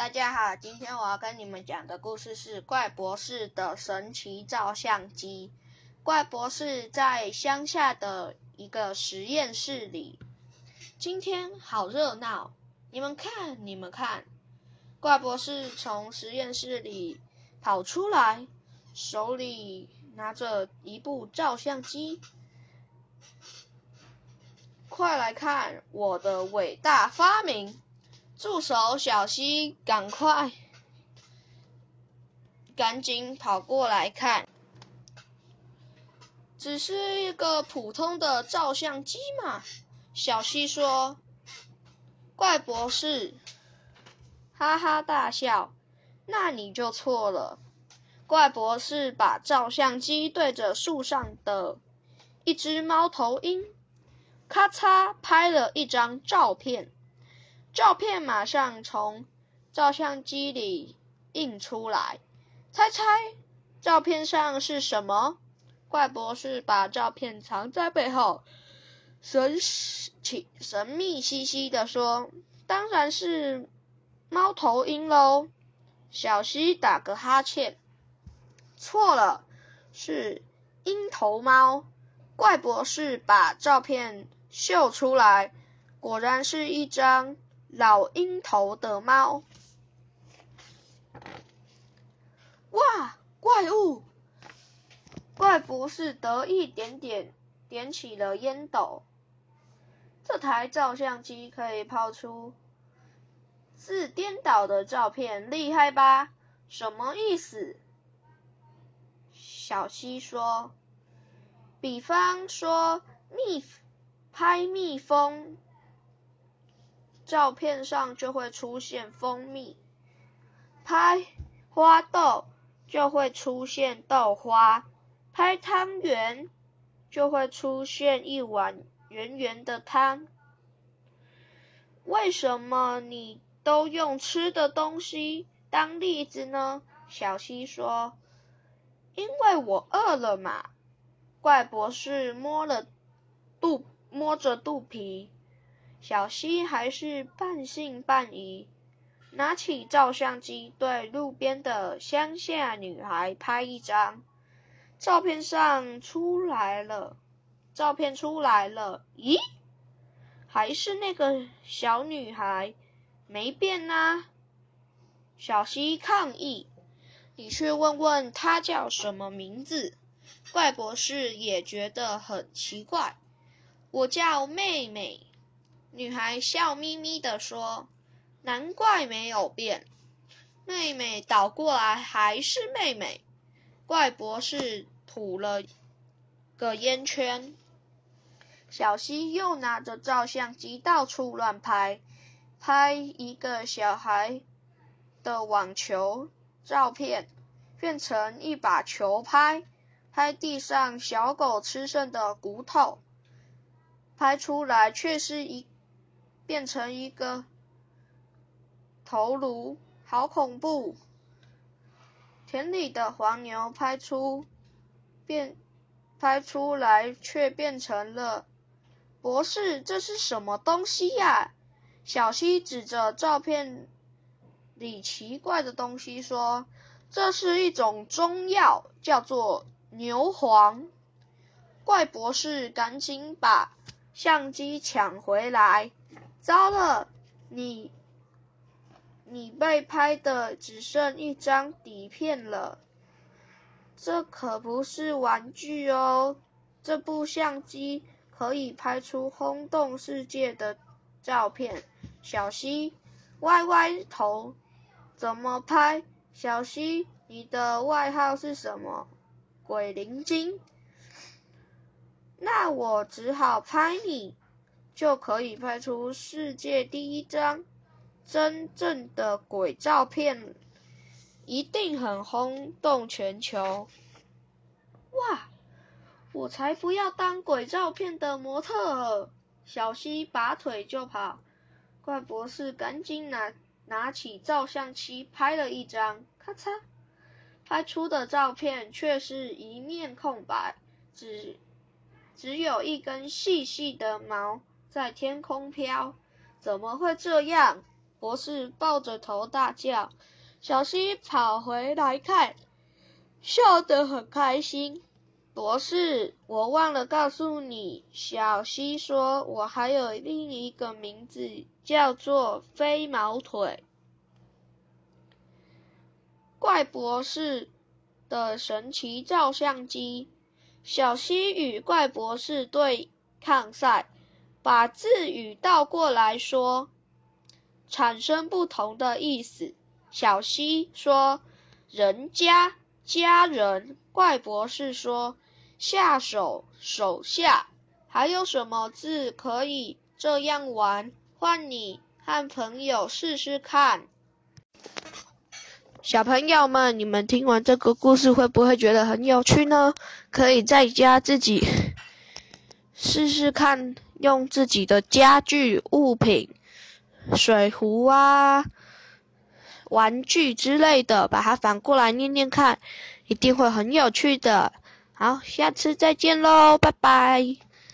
大家好，今天我要跟你们讲的故事是怪博士的神奇照相机。怪博士在乡下的一个实验室里，今天好热闹，你们看，你们看，怪博士从实验室里跑出来，手里拿着一部照相机，快来看我的伟大发明！助手小西，赶快，赶紧跑过来看，只是一个普通的照相机嘛。小西说：“怪博士，哈哈大笑。那你就错了。”怪博士把照相机对着树上的一只猫头鹰，咔嚓拍了一张照片。照片马上从照相机里印出来，猜猜照片上是什么？怪博士把照片藏在背后，神奇神秘兮兮的说：“当然是猫头鹰喽。”小西打个哈欠，错了，是鹰头猫。怪博士把照片秀出来，果然是一张。老鹰头的猫，哇！怪物！怪博士得意点点点起了烟斗。这台照相机可以拍出字颠倒的照片，厉害吧？什么意思？小溪说：“比方说蜜拍蜜蜂。”照片上就会出现蜂蜜，拍花豆就会出现豆花，拍汤圆就会出现一碗圆圆的汤。为什么你都用吃的东西当例子呢？小溪说：“因为我饿了嘛。”怪博士摸了肚，摸着肚皮。小溪还是半信半疑，拿起照相机对路边的乡下女孩拍一张。照片上出来了，照片出来了，咦，还是那个小女孩，没变啊！小溪抗议：“你去问问她叫什么名字。”怪博士也觉得很奇怪：“我叫妹妹。”女孩笑眯眯地说：“难怪没有变，妹妹倒过来还是妹妹。”怪博士吐了个烟圈。小西又拿着照相机到处乱拍，拍一个小孩的网球照片，变成一把球拍；拍地上小狗吃剩的骨头，拍出来却是一。变成一个头颅，好恐怖！田里的黄牛拍出变拍出来，却变成了博士，这是什么东西呀？小西指着照片里奇怪的东西说：“这是一种中药，叫做牛黄。”怪博士赶紧把相机抢回来。糟了，你你被拍的只剩一张底片了，这可不是玩具哦！这部相机可以拍出轰动世界的照片。小西歪歪头，怎么拍？小西，你的外号是什么？鬼灵精？那我只好拍你。就可以拍出世界第一张真正的鬼照片，一定很轰动全球！哇，我才不要当鬼照片的模特！小西拔腿就跑，怪博士赶紧拿拿起照相机拍了一张，咔嚓，拍出的照片却是一面空白，只只有一根细细的毛。在天空飘，怎么会这样？博士抱着头大叫。小西跑回来看，笑得很开心。博士，我忘了告诉你，小西说，我还有另一个名字，叫做飞毛腿。怪博士的神奇照相机，小西与怪博士对抗赛，把字语倒过来说，产生不同的意思。小溪说：“人家家人。”怪博士说：“下手手下。”还有什么字可以这样玩？换你和朋友试试看。小朋友们，你们听完这个故事会不会觉得很有趣呢？可以在家自己试试看，用自己的家具物品，水壶啊。玩具之类的，把它反过来念念看，一定会很有趣的。好，下次再见喽，拜拜。